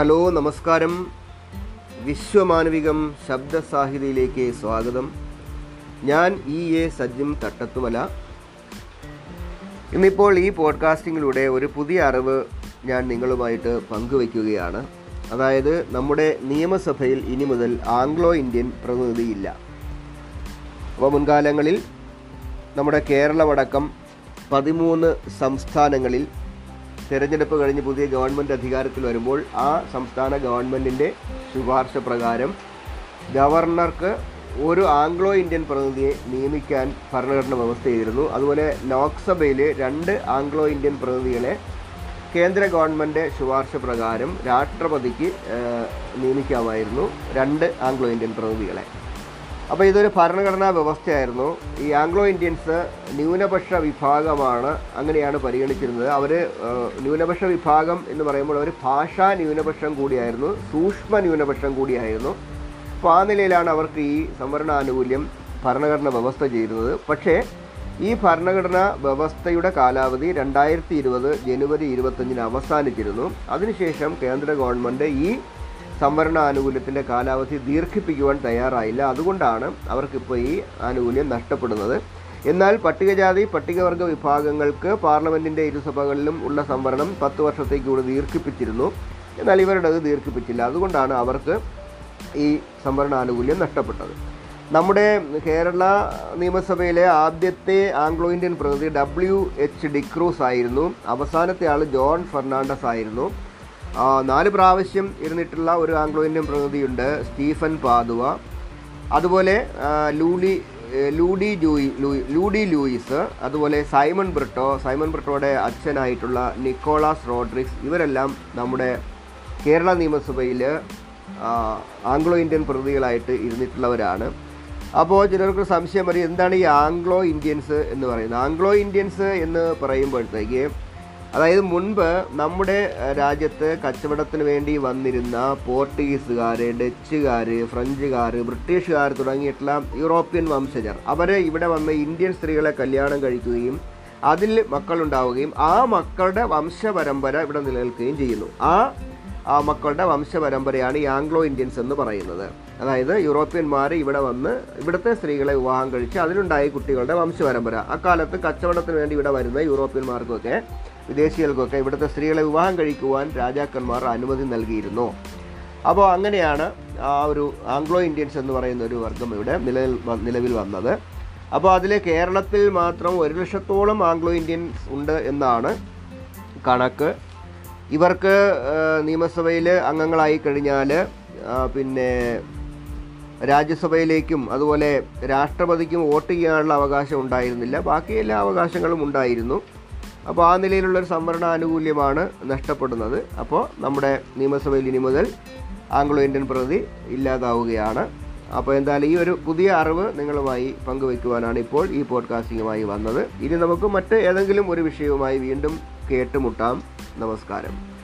Hello നമസ്കാരം. വിശ്വമാനവികം ശബ്ദസാഹിതിയിലേക്ക് സ്വാഗതം. ഞാൻ ഇ എ സജ്ജും തട്ടത്തുമല. ഇന്നിപ്പോൾ ഈ പോഡ്കാസ്റ്റിങ്ങിലൂടെ ഒരു പുതിയ അറിവ് ഞാൻ നിങ്ങളുമായിട്ട് പങ്കുവയ്ക്കുകയാണ്. അതായത് നമ്മുടെ നിയമസഭയിൽ ഇനി മുതൽ ആംഗ്ലോ ഇന്ത്യൻ പ്രതിനിധിയില്ല അപ്പോൾ മുൻകാലങ്ങളിൽ നമ്മുടെ കേരളമടക്കം പതിമൂന്ന് സംസ്ഥാനങ്ങളിൽ തിരഞ്ഞെടുപ്പ് കഴിഞ്ഞ് പുതിയ ഗവൺമെന്റ് അധികാരത്തിൽ വരുമ്പോൾ ആ സംസ്ഥാന ഗവൺമെന്റിന്റെ ശുപാർശ പ്രകാരം ഗവർണർക്ക് ഒരു ആംഗ്ലോ ഇന്ത്യൻ പ്രതിനിധിയെ നിയമിക്കാൻ ഭരണഘടന വ്യവസ്ഥ ചെയ്തിരുന്നു. അതുപോലെ ലോക്സഭയിൽ രണ്ട് ആംഗ്ലോ ഇന്ത്യൻ പ്രതിനിധികളെ കേന്ദ്ര ഗവൺമെന്റ് ശുപാർശ പ്രകാരം രാഷ്ട്രപതിക്ക് നിയമിക്കാമായിരുന്നു രണ്ട് ആംഗ്ലോ ഇന്ത്യൻ പ്രതിനിധികളെ. അപ്പോൾ ഇതൊരു ഭരണഘടനാ വ്യവസ്ഥയായിരുന്നു. ഈ ആംഗ്ലോ ഇന്ത്യൻസ് ന്യൂനപക്ഷ വിഭാഗമാണ് അങ്ങനെയാണ് പരിഗണിച്ചിരുന്നത്. അവർ ന്യൂനപക്ഷ വിഭാഗം എന്ന് പറയുമ്പോൾ അവർ ഭാഷാ ന്യൂനപക്ഷം കൂടിയായിരുന്നു സൂക്ഷ്മ ന്യൂനപക്ഷം കൂടിയായിരുന്നു. അപ്പോൾ ആ നിലയിലാണ് അവർക്ക് ഈ സംവരണാനുകൂല്യം ഭരണഘടന വ്യവസ്ഥ ചെയ്തിരുന്നത്. പക്ഷേ ഈ ഭരണഘടനാ വ്യവസ്ഥയുടെ കാലാവധി രണ്ടായിരത്തി ഇരുപത് ജനുവരി ഇരുപത്തഞ്ചിന് അവസാനിച്ചിരുന്നു. അതിനുശേഷം കേന്ദ്ര ഗവൺമെന്റ് ഈ സംവരണ ആനുകൂല്യത്തിന്റെ കാലാവധി ദീർഘിപ്പിക്കുവാൻ തയ്യാറായില്ല. അതുകൊണ്ടാണ് അവർക്കിപ്പോൾ ഈ ആനുകൂല്യം നഷ്ടപ്പെടുന്നത്. എന്നാൽ പട്ടികജാതി പട്ടികവർഗ വിഭാഗങ്ങൾക്ക് പാർലമെന്റിന്റെ ഇരുസഭകളിലും ഉള്ള സംവരണം പത്ത് വർഷത്തേക്ക് കൂടി ദീർഘിപ്പിച്ചിരുന്നു. എന്നാൽ ഇവരുടേത് ദീർഘിപ്പിച്ചില്ല. അതുകൊണ്ടാണ് അവർക്ക് ഈ സംവരണ ആനുകൂല്യം നഷ്ടപ്പെട്ടത്. നമ്മുടെ കേരള നിയമസഭയിലെ ആദ്യത്തെ ആംഗ്ലോ ഇന്ത്യൻ പ്രതിനിധി ഡബ്ല്യു എച്ച് ഡിക്രൂസ് ആയിരുന്നു അവസാനത്തെ ആൾ ജോൺ ഫെർണാണ്ടസ് ആയിരുന്നു. നാല് പ്രാവശ്യം ഇരുന്നിട്ടുള്ള ഒരു ആംഗ്ലോ ഇന്ത്യൻ പ്രതിനിധിയുണ്ട് സ്റ്റീഫൻ പാതുവ അതുപോലെ ലൂലി ലൂഡി ജൂയി ലൂഡി ലൂയിസ് അതുപോലെ സൈമൺ ബ്രിട്ടോ സൈമൺ ബ്രിട്ടോയുടെ അച്ഛനായിട്ടുള്ള നിക്കോളാസ് റോഡ്രിക്സ് ഇവരെല്ലാം നമ്മുടെ കേരള നിയമസഭയിൽ ആംഗ്ലോ ഇന്ത്യൻ പ്രതിനിധികളായിട്ട് ഇരുന്നിട്ടുള്ളവരാണ്. അപ്പോൾ ചിലർക്ക് സംശയം പറയും എന്താണ് ഈ ആംഗ്ലോ ഇന്ത്യൻസ് എന്ന് പറയുന്നത്? ആംഗ്ലോ ഇന്ത്യൻസ് എന്ന് പറയുമ്പോഴത്തേക്ക് അതായത് മുൻപ് നമ്മുടെ രാജ്യത്ത് കച്ചവടത്തിന് വേണ്ടി വന്നിരുന്ന പോർട്ടുഗീസുകാർ ഡച്ചുകാർ ഫ്രഞ്ചുകാർ ബ്രിട്ടീഷുകാർ തുടങ്ങിയിട്ടുള്ള യൂറോപ്യൻ വംശജർ. അവർ ഇവിടെ വന്ന് ഇന്ത്യൻ സ്ത്രീകളെ കല്യാണം കഴിക്കുകയും അതിൽ മക്കളുണ്ടാവുകയും ആ മക്കളുടെ വംശപരമ്പര ഇവിടെ നിലനിൽക്കുകയും ചെയ്യുന്നു. ആ ആ മക്കളുടെ വംശപരമ്പരയാണ് ഈ ആംഗ്ലോ ഇന്ത്യൻസ് എന്ന് പറയുന്നത്. അതായത് യൂറോപ്യന്മാർ ഇവിടെ വന്ന് ഇവിടുത്തെ സ്ത്രീകളെ വിവാഹം കഴിച്ച് അതിലുണ്ടായ കുട്ടികളുടെ വംശപരമ്പര. അക്കാലത്ത് കച്ചവടത്തിന് വേണ്ടി ഇവിടെ വരുന്ന യൂറോപ്യന്മാർക്കൊക്കെ വിദേശികൾക്കൊക്കെ ഇവിടുത്തെ സ്ത്രീകളെ വിവാഹം കഴിക്കുവാൻ രാജാക്കന്മാർ അനുമതി നൽകിയിരുന്നു. അപ്പോൾ അങ്ങനെയാണ് ആ ഒരു ആംഗ്ലോ ഇന്ത്യൻസ് എന്ന് പറയുന്ന ഒരു വർഗം ഇവിടെ നിലവിൽ നിലവിൽ വന്നത്. അപ്പോൾ അതിൽ കേരളത്തിൽ മാത്രം ഒരു ലക്ഷത്തോളം ആംഗ്ലോ ഇന്ത്യൻസ് ഉണ്ട് എന്നാണ് കണക്ക്. ഇവർക്ക് നിയമസഭയിൽ അംഗങ്ങളായി കഴിഞ്ഞാൽ പിന്നെ രാജ്യസഭയിലേക്കും അതുപോലെ രാഷ്ട്രപതിക്കും വോട്ട് ചെയ്യാനുള്ള അവകാശം ഉണ്ടായിരുന്നില്ല. ബാക്കി എല്ലാ അവകാശങ്ങളും ഉണ്ടായിരുന്നു. അപ്പോൾ ആ നിലയിലുള്ളൊരു സംവരണ ആനുകൂല്യമാണ് നഷ്ടപ്പെടുന്നത്. അപ്പോൾ നമ്മുടെ നിയമസഭയിൽ ഇനി മുതൽ ആംഗ്ലോ ഇന്ത്യൻ പ്രതി ഇല്ലാതാവുകയാണ്. അപ്പോൾ എന്തായാലും ഈ ഒരു പുതിയ അറിവ് നിങ്ങളുമായി പങ്കുവയ്ക്കുവാനാണ് ഇപ്പോൾ ഈ പോഡ്കാസ്റ്റിങ്ങുമായി വന്നത്. ഇനി നമുക്ക് മറ്റ് ഏതെങ്കിലും ഒരു വിഷയവുമായി വീണ്ടും കേട്ടുമുട്ടാം. നമസ്കാരം.